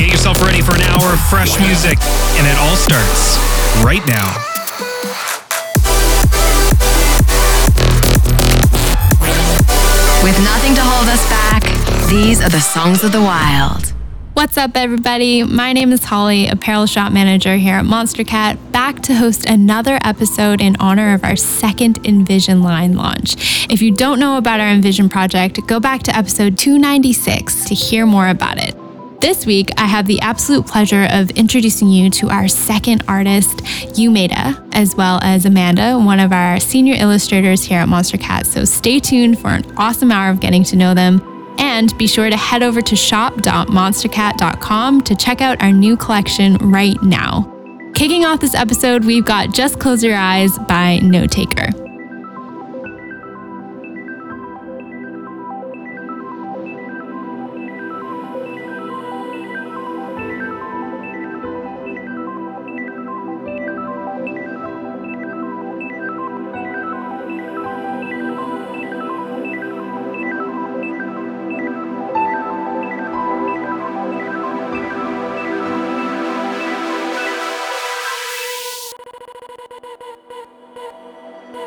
So get yourself ready for an hour of fresh music, and it all starts right now. With nothing to hold us back, these are the songs of the wild. What's up, everybody? My name is Holly, apparel shop manager here at Monstercat, back to host another episode in honor of our second Envision line launch. If you don't know about our Envision project, go back to episode 296 to hear more about it. This week, I have the absolute pleasure of introducing you to our second artist, Umeda, as well as Amanda, one of our senior illustrators here at Monstercat. So stay tuned for an awesome hour of getting to know them. And be sure to head over to shop.monstercat.com to check out our new collection right now. Kicking off this episode, we've got Just Close Your Eyes by Notaker.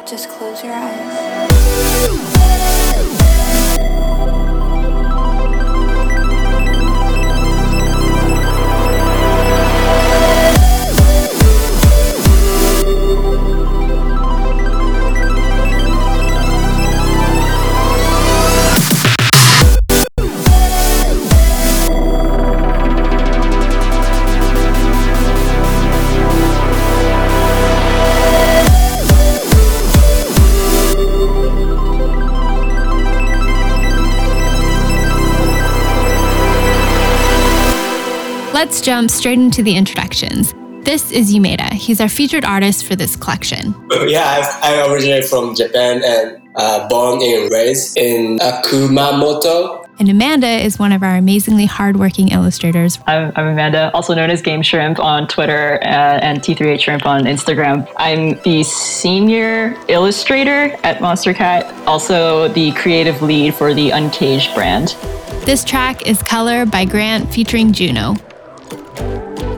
Just close your eyes. Jump straight into the introductions. This is Umeda. He's our featured artist for this collection. Yeah, I, I originate from Japan and uh, born and raised in uh, Kumamoto. And Amanda is one of our amazingly hardworking illustrators. I'm, I'm Amanda, also known as Game Shrimp on Twitter uh, and T38 Shrimp on Instagram. I'm the senior illustrator at Monstercat, also the creative lead for the Uncaged brand. This track is Color by Grant featuring Juno. I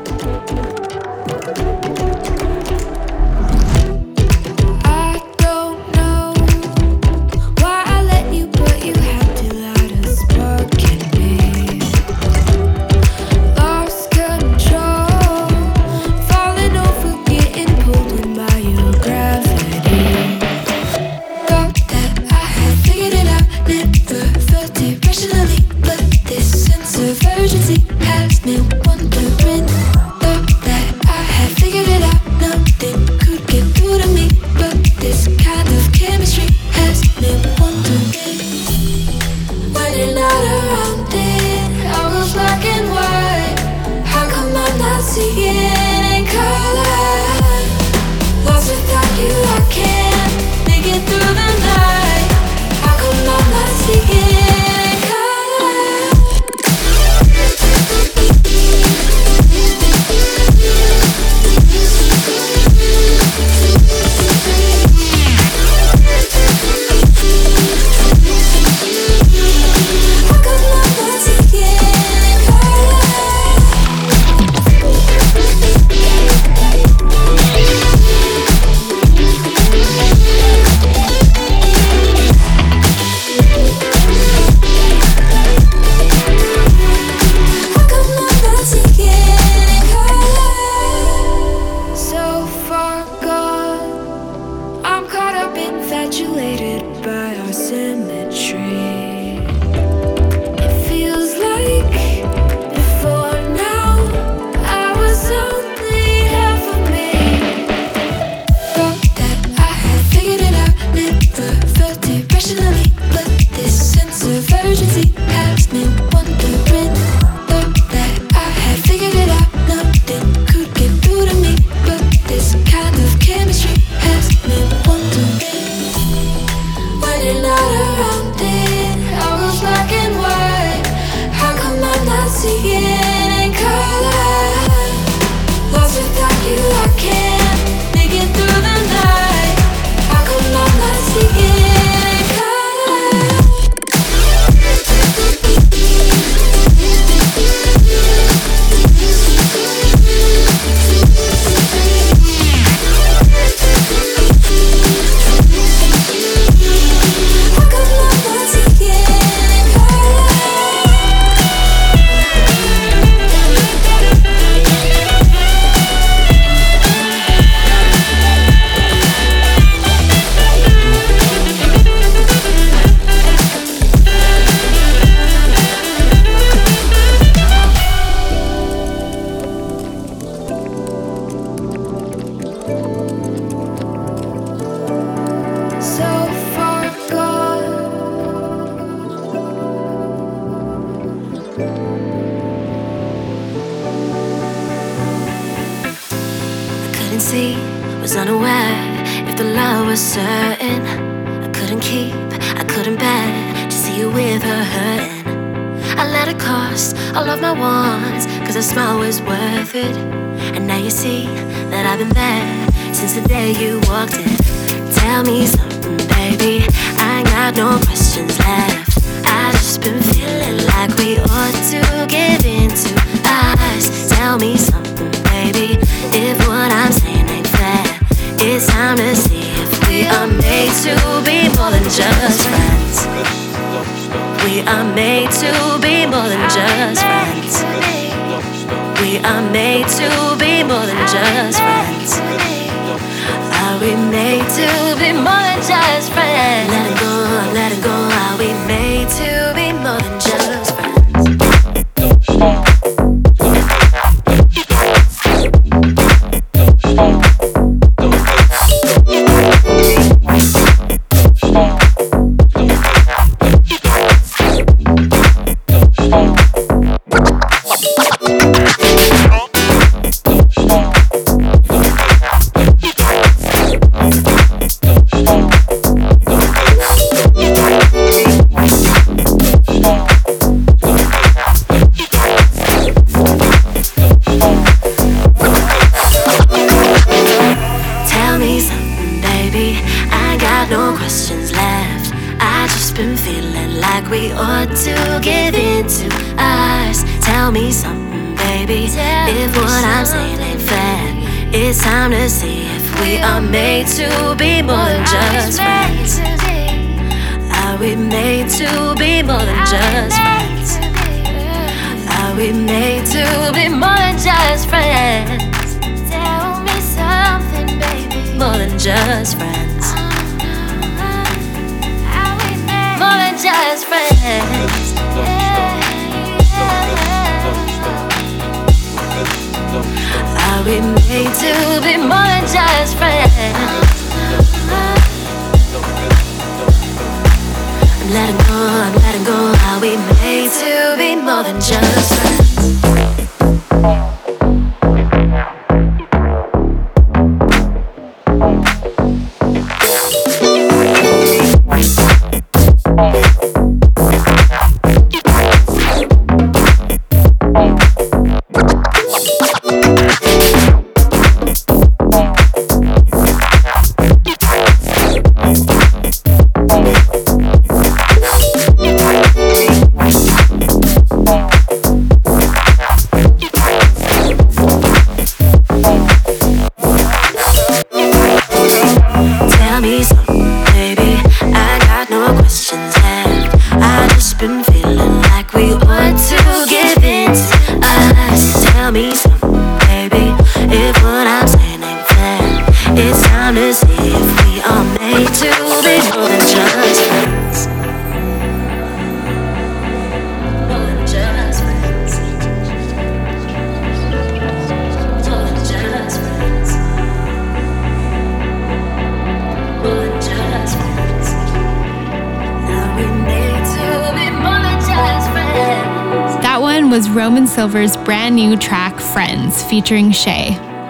Silver's brand new track, Friends, featuring Shay.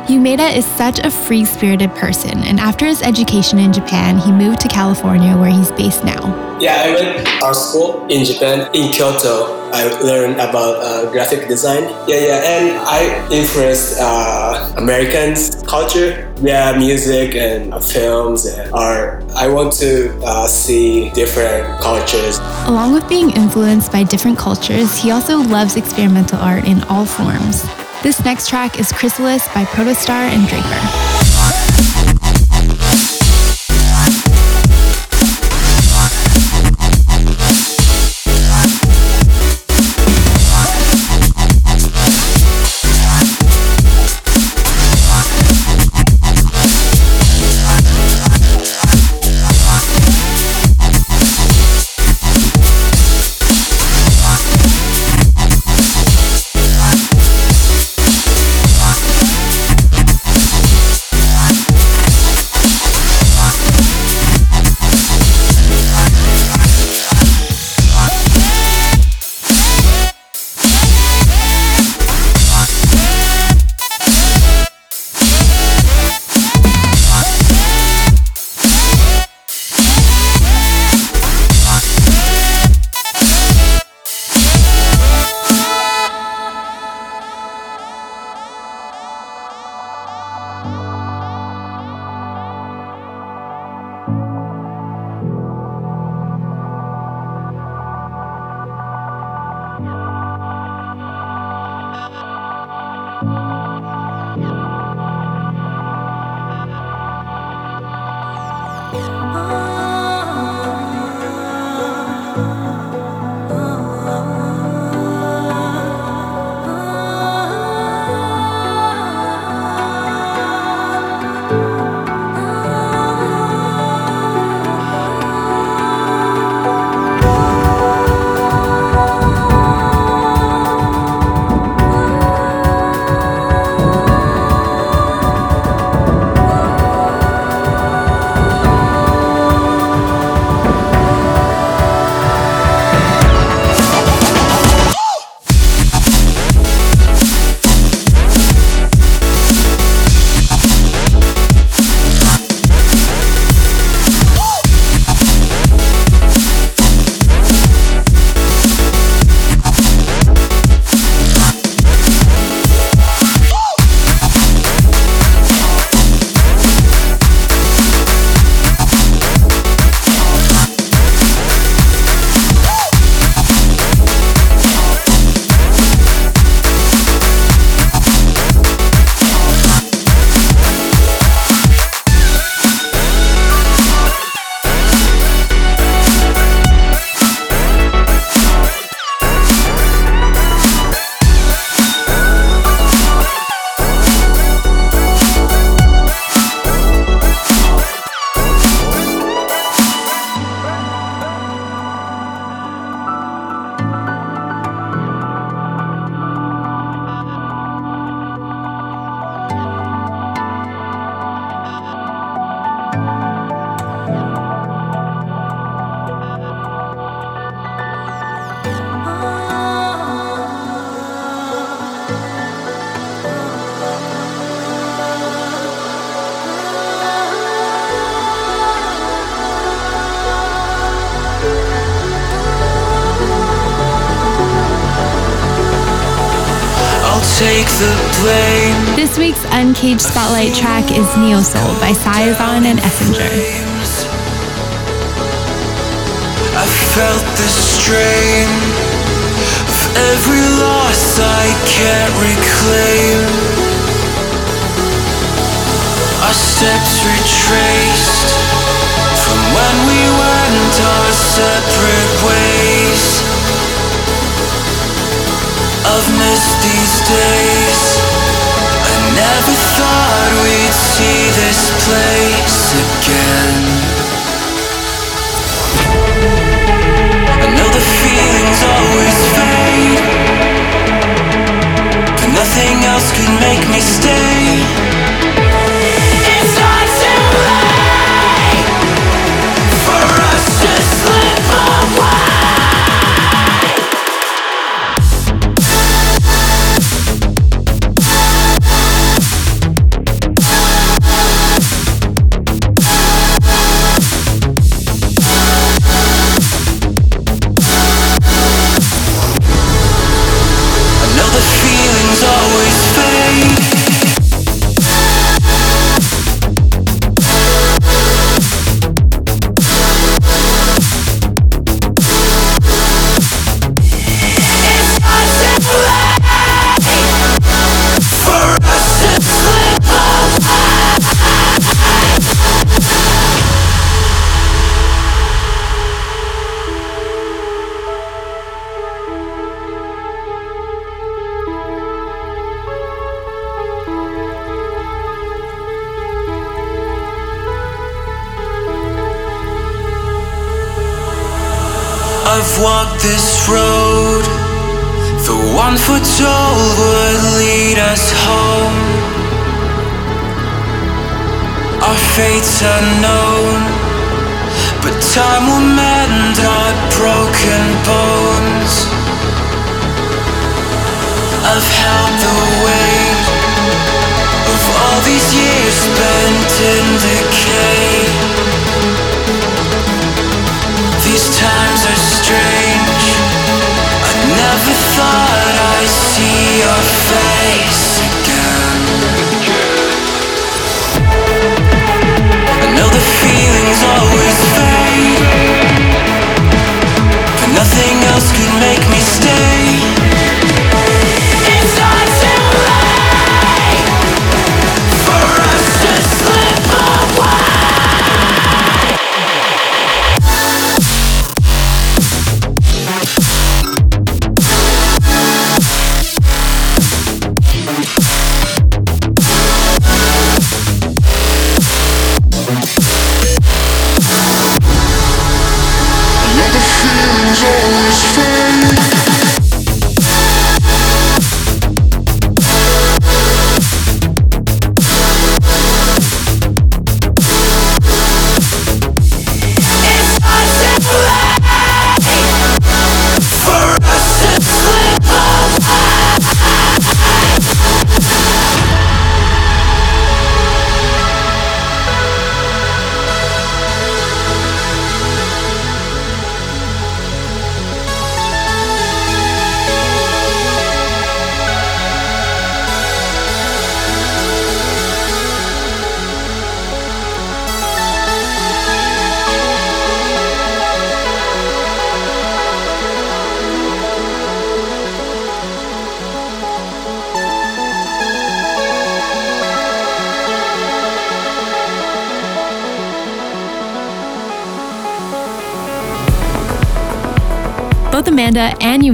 Yumeda is such a free spirited person, and after his education in Japan, he moved to California where he's based now. Yeah, I went to art school in Japan, in Kyoto. I learned about uh, graphic design. Yeah, yeah, and I influenced uh, Americans' culture yeah, music and films and art. I want to uh, see different cultures. Along with being influenced by different cultures, he also loves experimental art in all forms. This next track is Chrysalis by Protostar and Draper. Uncaged Spotlight track is Neo Soul by Siazon and Essinger. I felt the strain of every loss I can't reclaim. Our steps retraced from when we went our separate ways. I've missed these days. Place again. I know the feelings always fade, but nothing else could make me stay.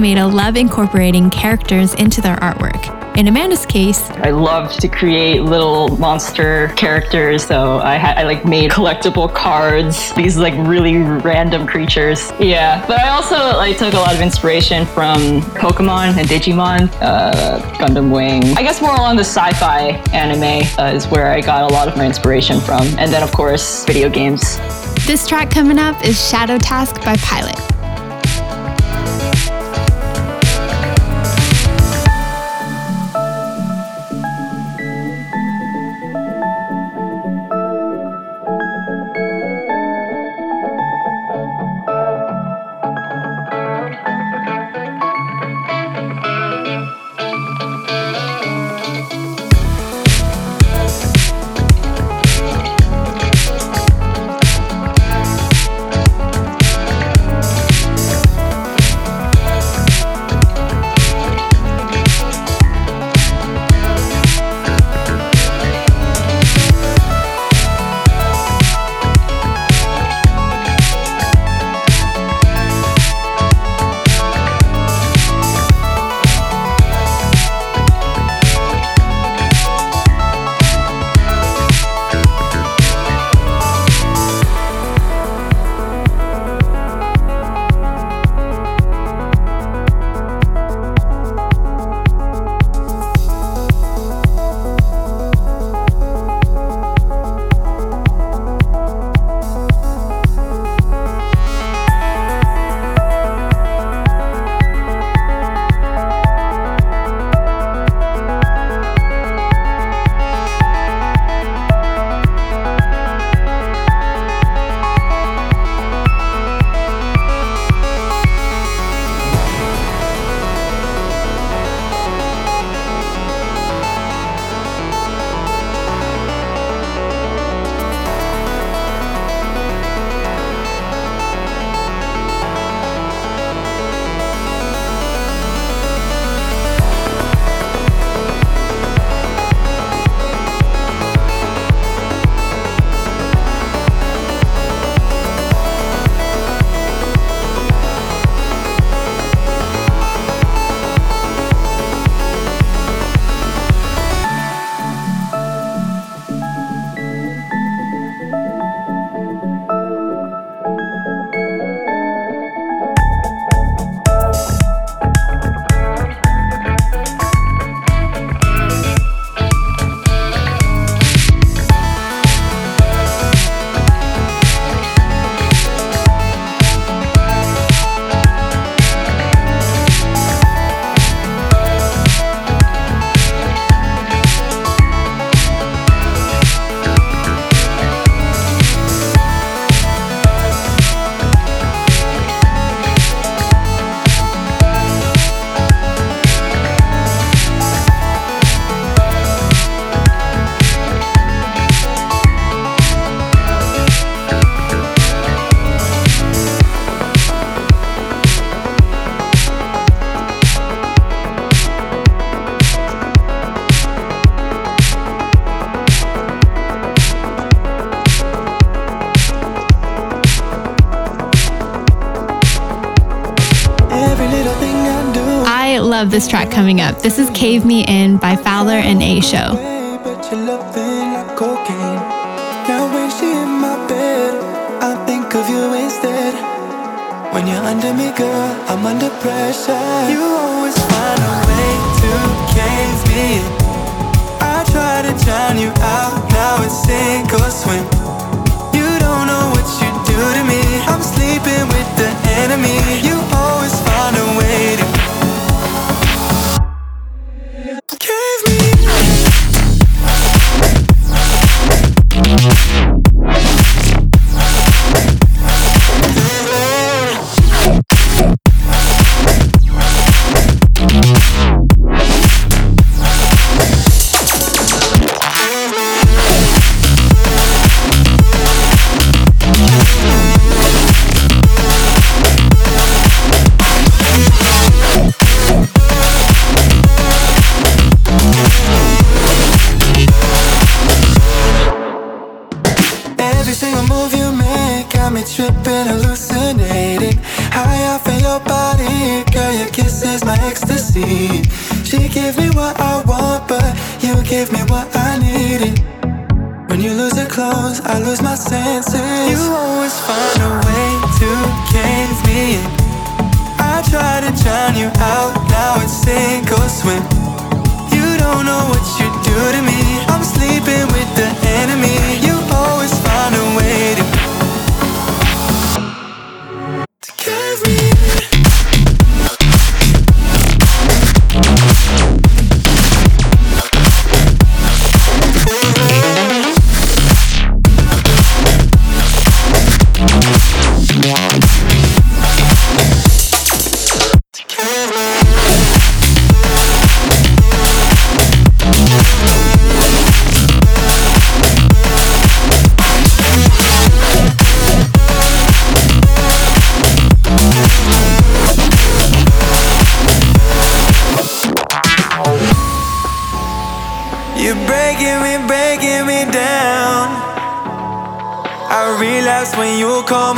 Amanda and love incorporating characters into their artwork. In Amanda's case, I love to create little monster characters, so I, ha- I like made collectible cards. These like really random creatures. Yeah, but I also like took a lot of inspiration from Pokemon and Digimon, uh, Gundam Wing. I guess more along the sci-fi anime uh, is where I got a lot of my inspiration from, and then of course video games. this track coming up is Shadow Task by Pilot. Love this track coming up. This is Cave Me In by Fowler and A Show. When you're under me, girl, I'm under pressure. You always find a way to cave me. I try to drown you out, now it's sink or swim.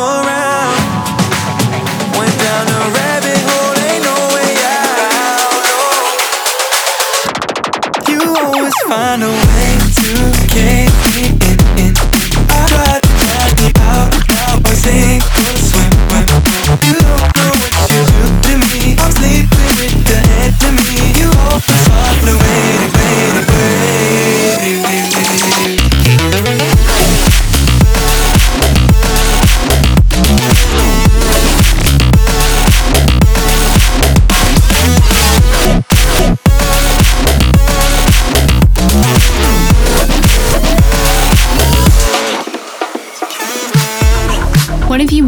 Around.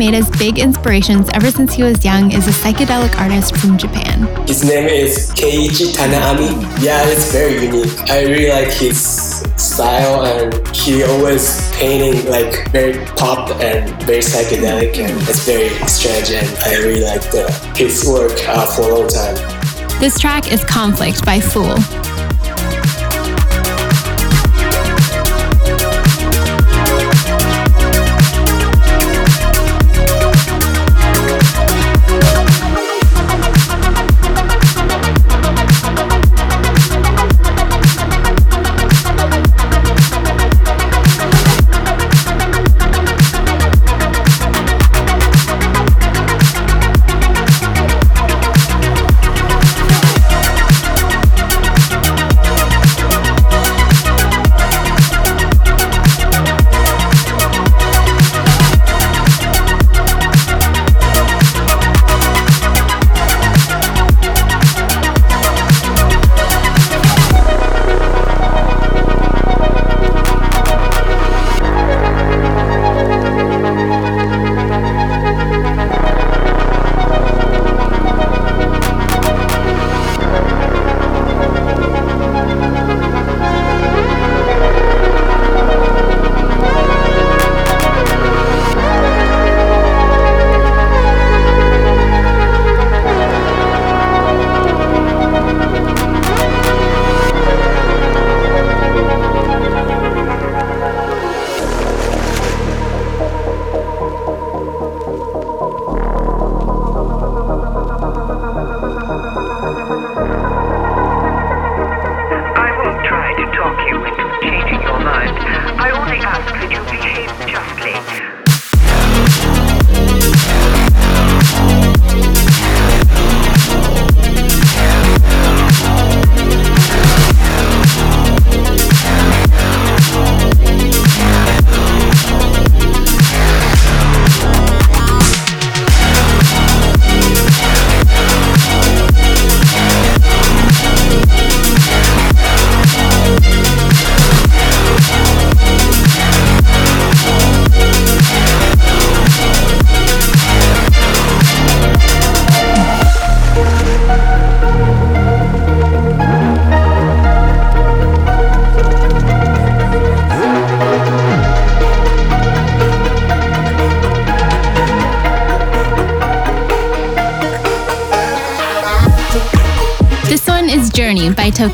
One of Yumeda's big inspirations ever since he was young is a psychedelic artist from Japan. His name is Keiichi Tanaami. Yeah, it's very unique. I really like his style and he always painting like very pop and very psychedelic and it's very strange and I really like the, his work uh, for a long time. This track is Conflict by Fool.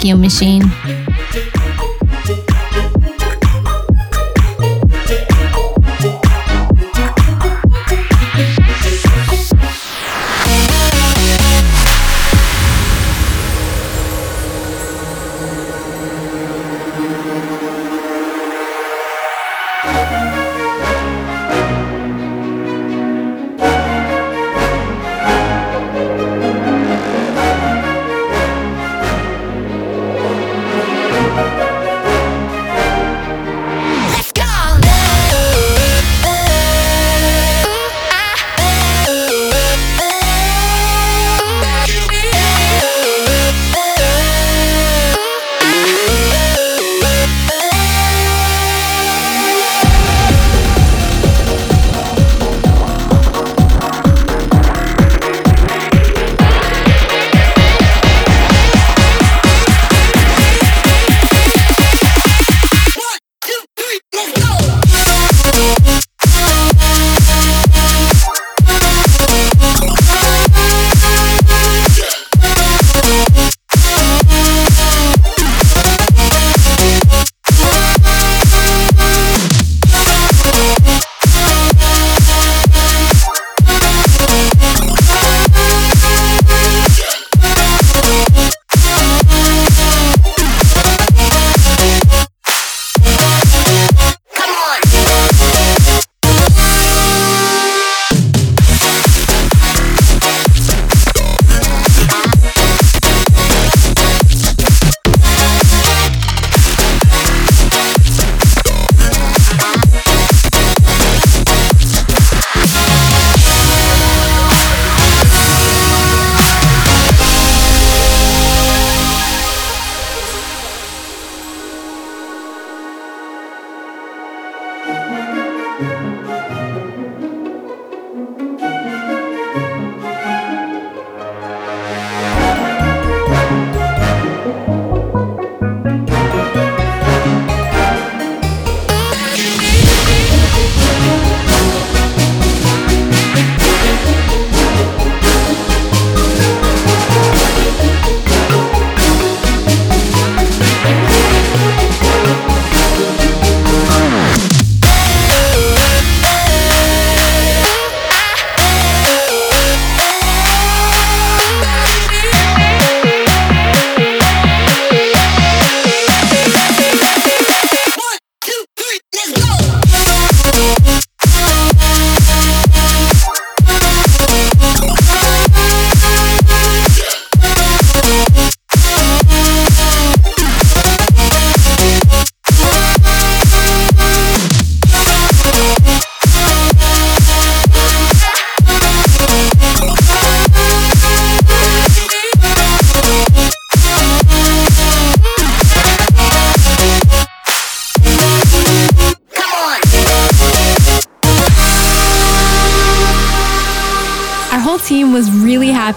By Machine.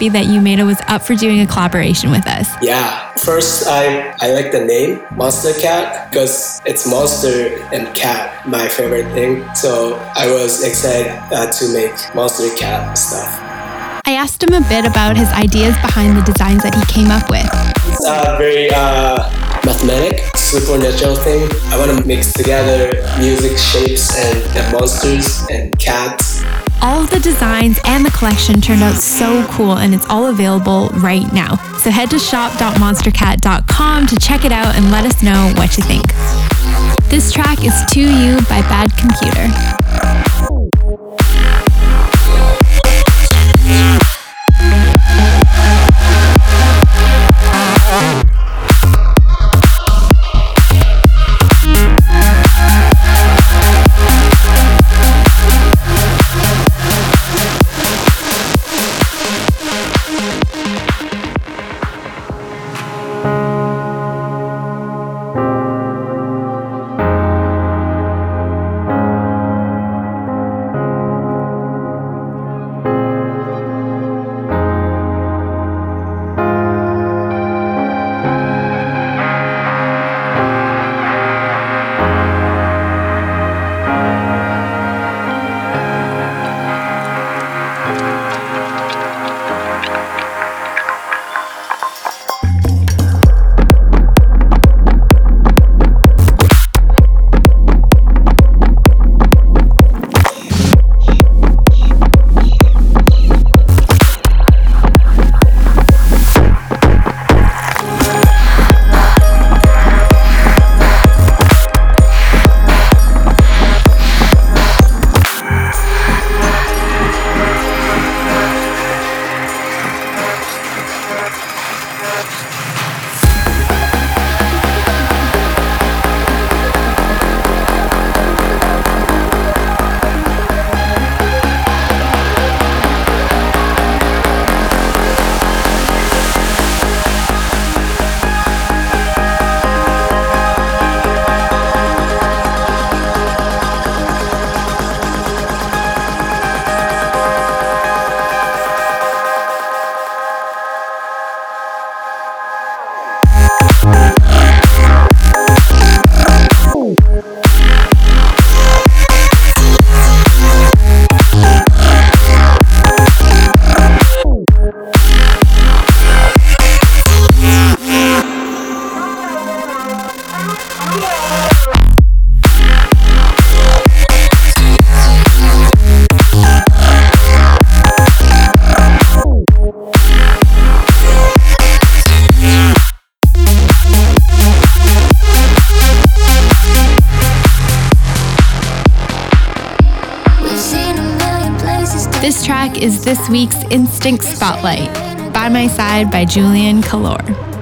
Happy that Yu Maeda was up for doing a collaboration with us. Yeah, first I I like the name Monstercat because it's monster and cat, my favorite thing. So I was excited uh, to make Monstercat stuff. I asked him a bit about his ideas behind the designs that he came up with. It's a very uh, mathematic, supernatural thing. I want to mix together music, shapes, and, and monsters and cats. All the designs and the collection turned out so cool, and it's all available right now. So head to shop.monstercat.com to check it out and let us know what you think. This track is To You by Bad Computer. Week's Instinct Spotlight, By My Side by Julian Calor.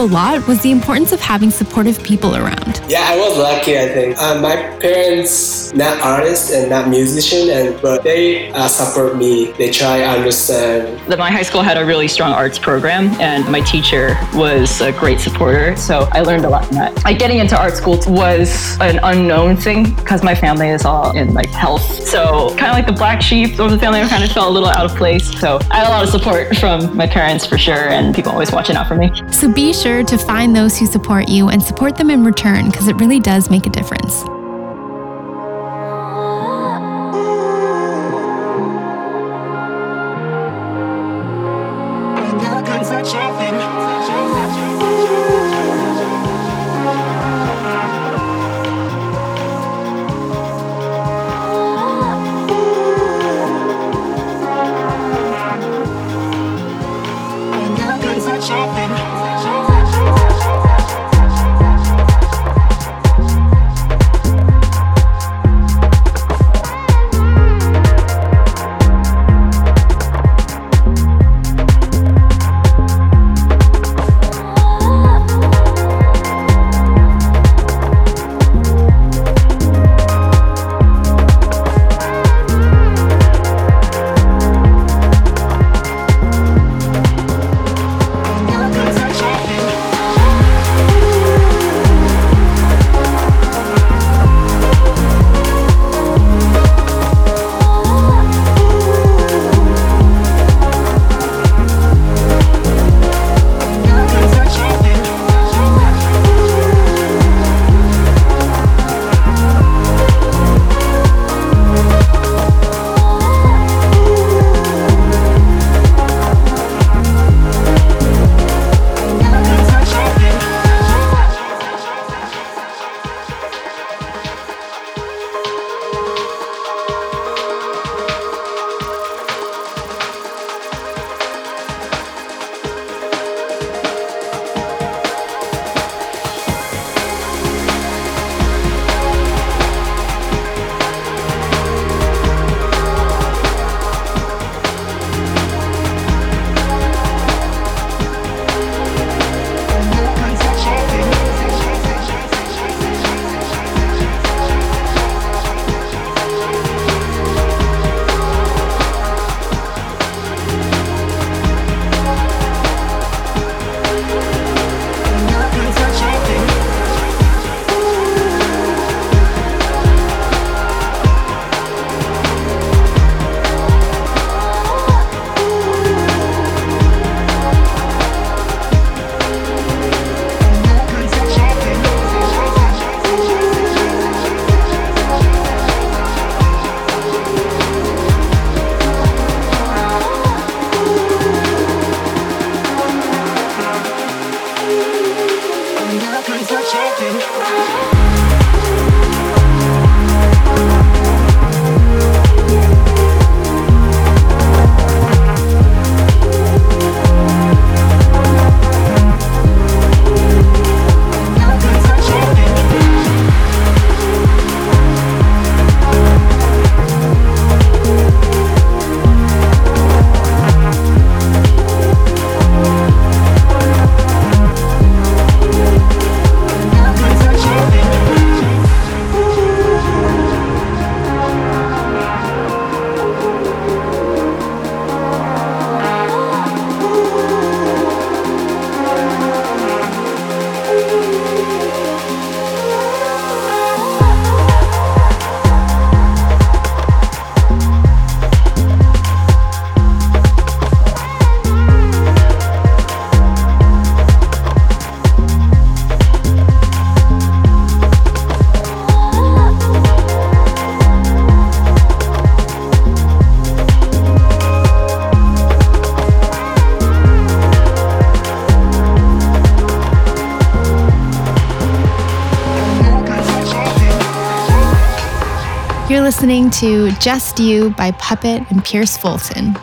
A lot was the importance of having supportive people around. Yeah, I was lucky. I think uh, my parents not artists and not musician, and but they uh, support me. They try to understand. That my high school had a really strong arts program, and my teacher was a great supporter. So I learned a lot from that. Like getting into art school was an unknown thing because my family is all in like health. So kind of like the black sheep of the family, I kind of felt a little out of place. So I had a lot of support from my parents for sure, and people always watching out for me. So be sure to find those who support you and support them in return because it really does make a difference. Listening to Just You by Puppet and Pierce Fulton.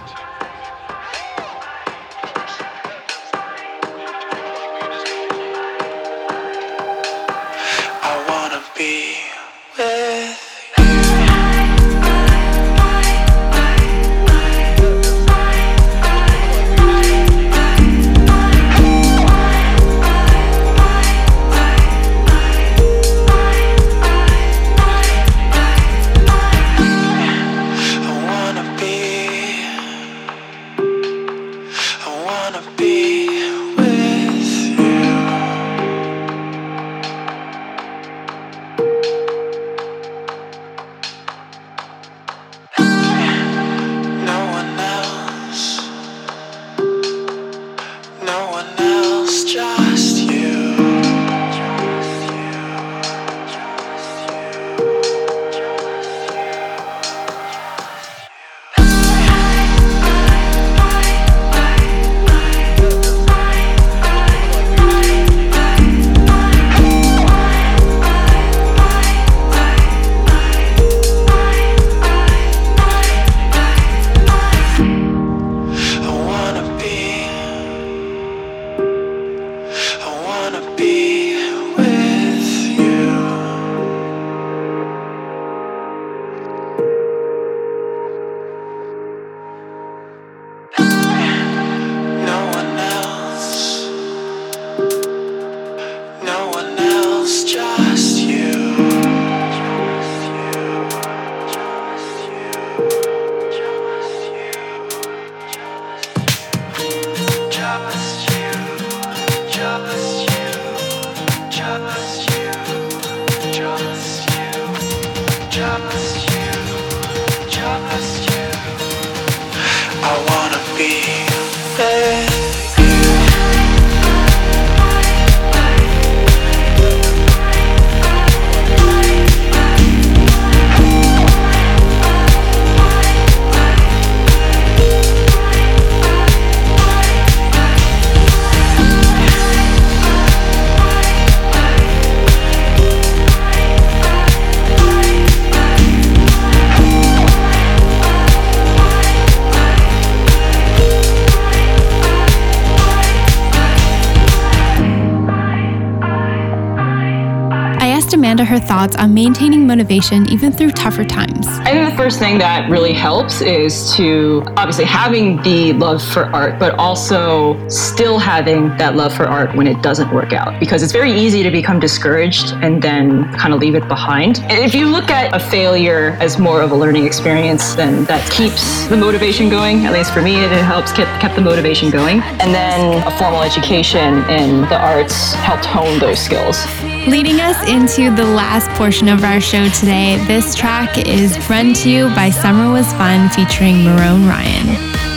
Thoughts on maintaining motivation even through tougher times. I think the first thing that really helps is to obviously having the love for art, but also still having that love for art when it doesn't work out. Because it's very easy to become discouraged and then kind of leave it behind. And if you look at a failure as more of a learning experience, then that keeps the motivation going. At least for me, it helps keep kept the motivation going. And then a formal education in the arts helped hone those skills. Leading us into the last portion of our show today, this track is Run to You by Summer Was Fun featuring Marone Ryan.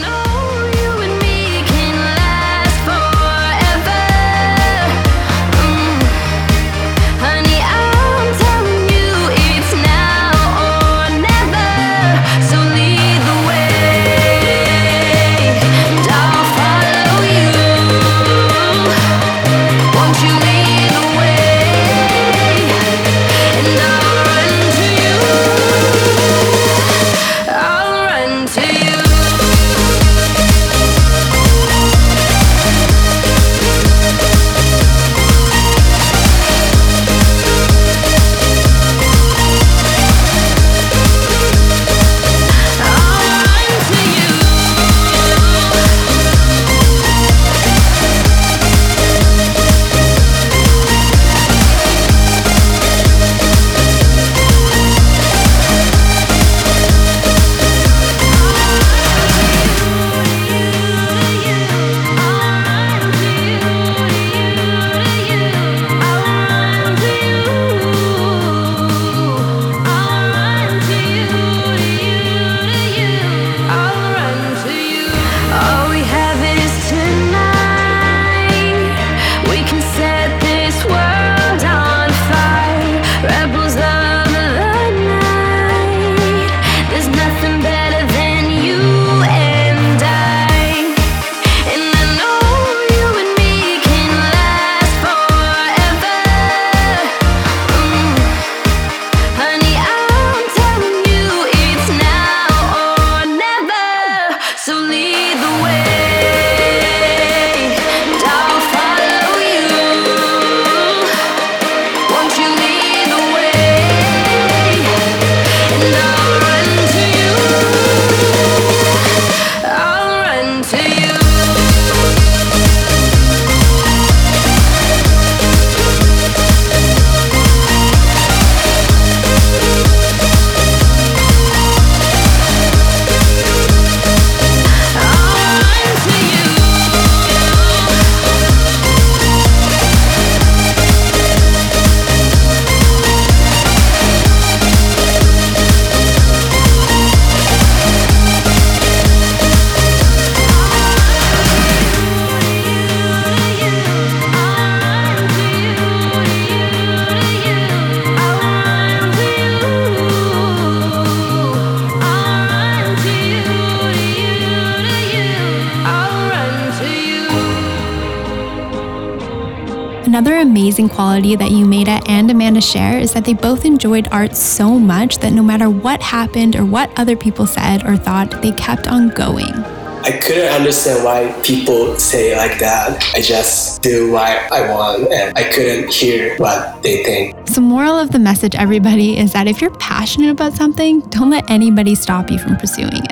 They both enjoyed art so much that no matter what happened or what other people said or thought, they kept on going. I couldn't understand why people say like that. I just do what I want and I couldn't hear what they think. So, moral of the message, everybody, is that if you're passionate about something, don't let anybody stop you from pursuing it.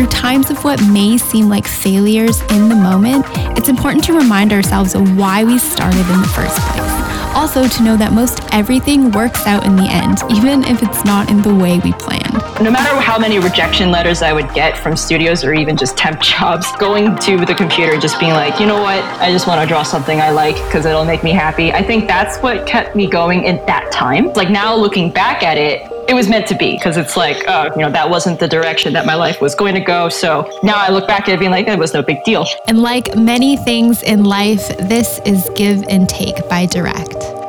Through times of what may seem like failures in the moment, it's important to remind ourselves of why we started in the first place. Also, to know that most everything works out in the end, even if it's not in the way we planned. No matter how many rejection letters I would get from studios or even just temp jobs, going to the computer, just being like, you know what, I just want to draw something I like because it'll make me happy. I think that's what kept me going in that time. Like now looking back at it, it was meant to be because it's like, uh, you know, that wasn't the direction that my life was going to go. So now I look back at it being like, it was no big deal. And like many things in life, this is Give and Take by Direct.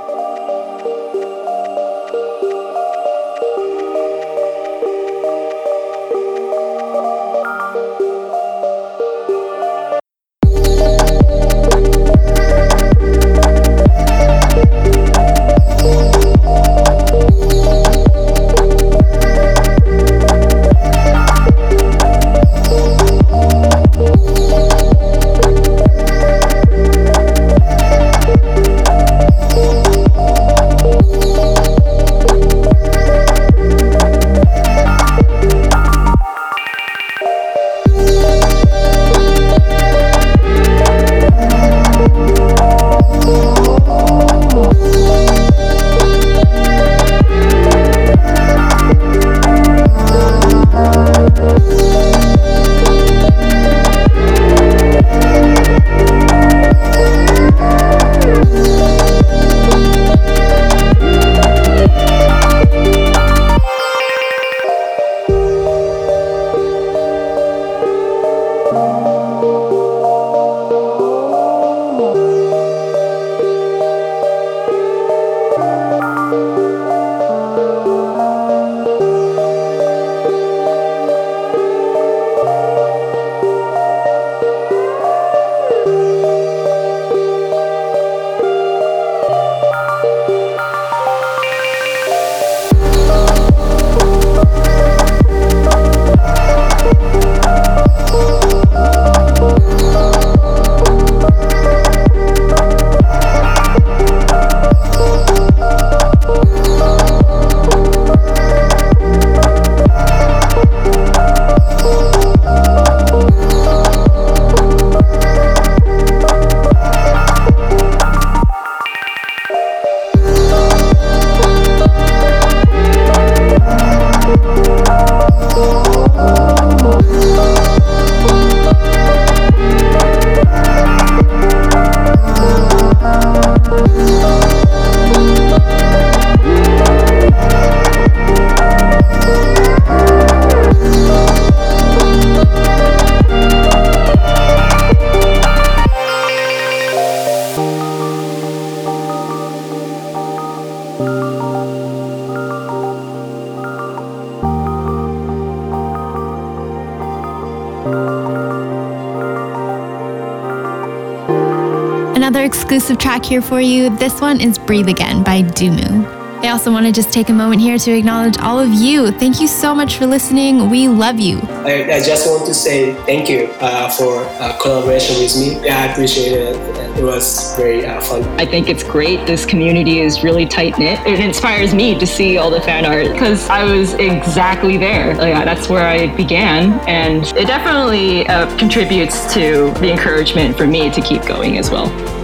Exclusive track here for you. This one is Breathe Again by Duumu. I also want to just take a moment here to acknowledge all of you. Thank you so much for listening. We love you. I, I just want to say thank you uh, for uh, collaboration with me. Yeah, I appreciate it. It was very uh, fun. I think it's great. This community is really tight knit. It inspires me to see all the fan art because I was exactly there. Like, that's where I began, and it definitely uh, contributes to the encouragement for me to keep going as well.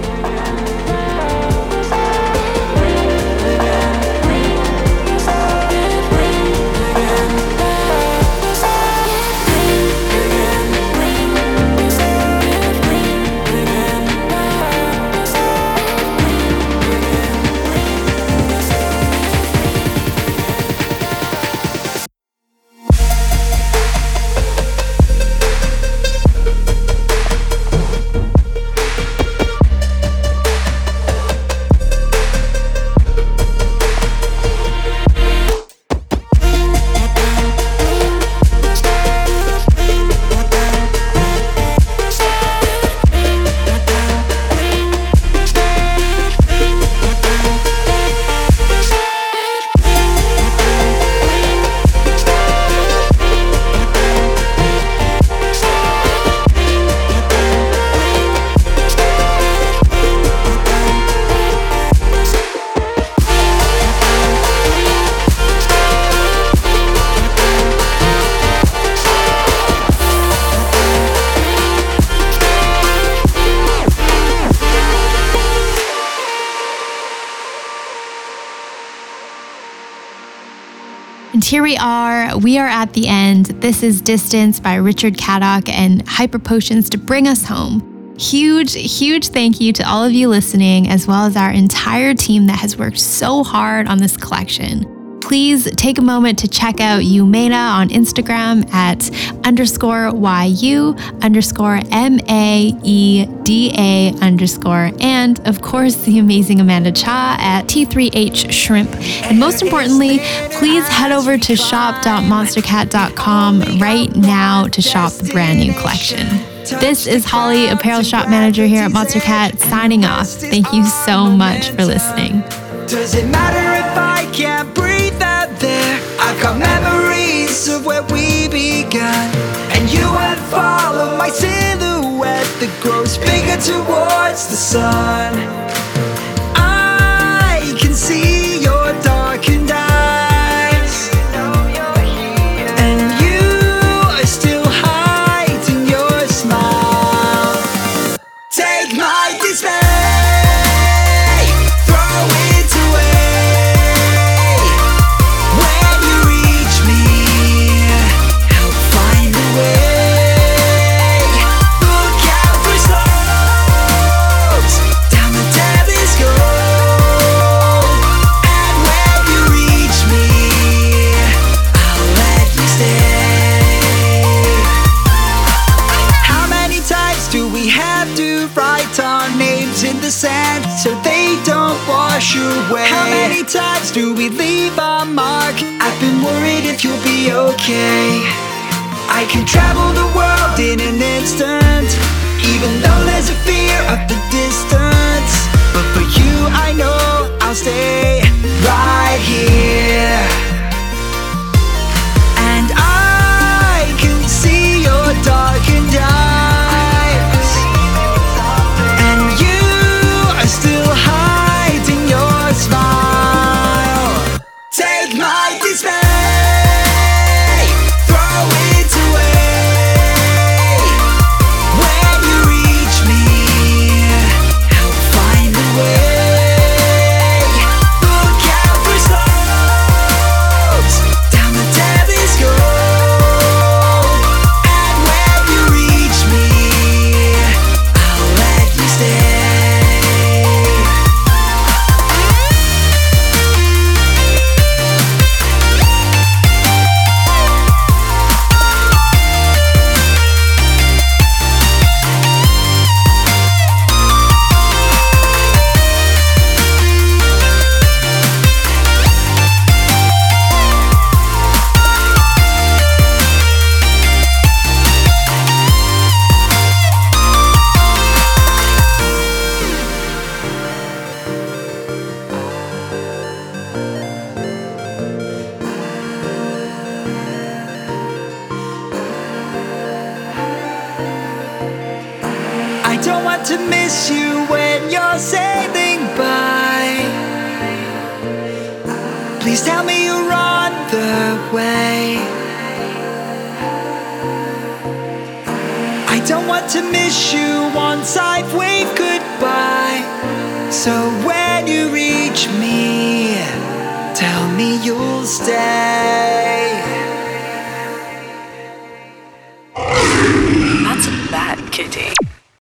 Here we are. We are at the end. This is Distance by Richard Caddock and Hyper Potions to bring us home. Huge, huge thank you to all of you listening, as well as our entire team that has worked so hard on this collection please take a moment to check out Yu Maeda on Instagram at underscore YU underscore M A E D A underscore, and of course, the amazing Amanda Cha at T3H Shrimp. And most importantly, please head over to shop.monstercat.com right now to shop the brand new collection. This is Holly, apparel shop manager here at Monstercat, signing off. Thank you so much for listening. Does it matter began. And you unfollow my silhouette that grows bigger towards the sun. Okay. I can travel the world in an instant, even though there's a fear of the distance. But for you, I know I'll stay right here.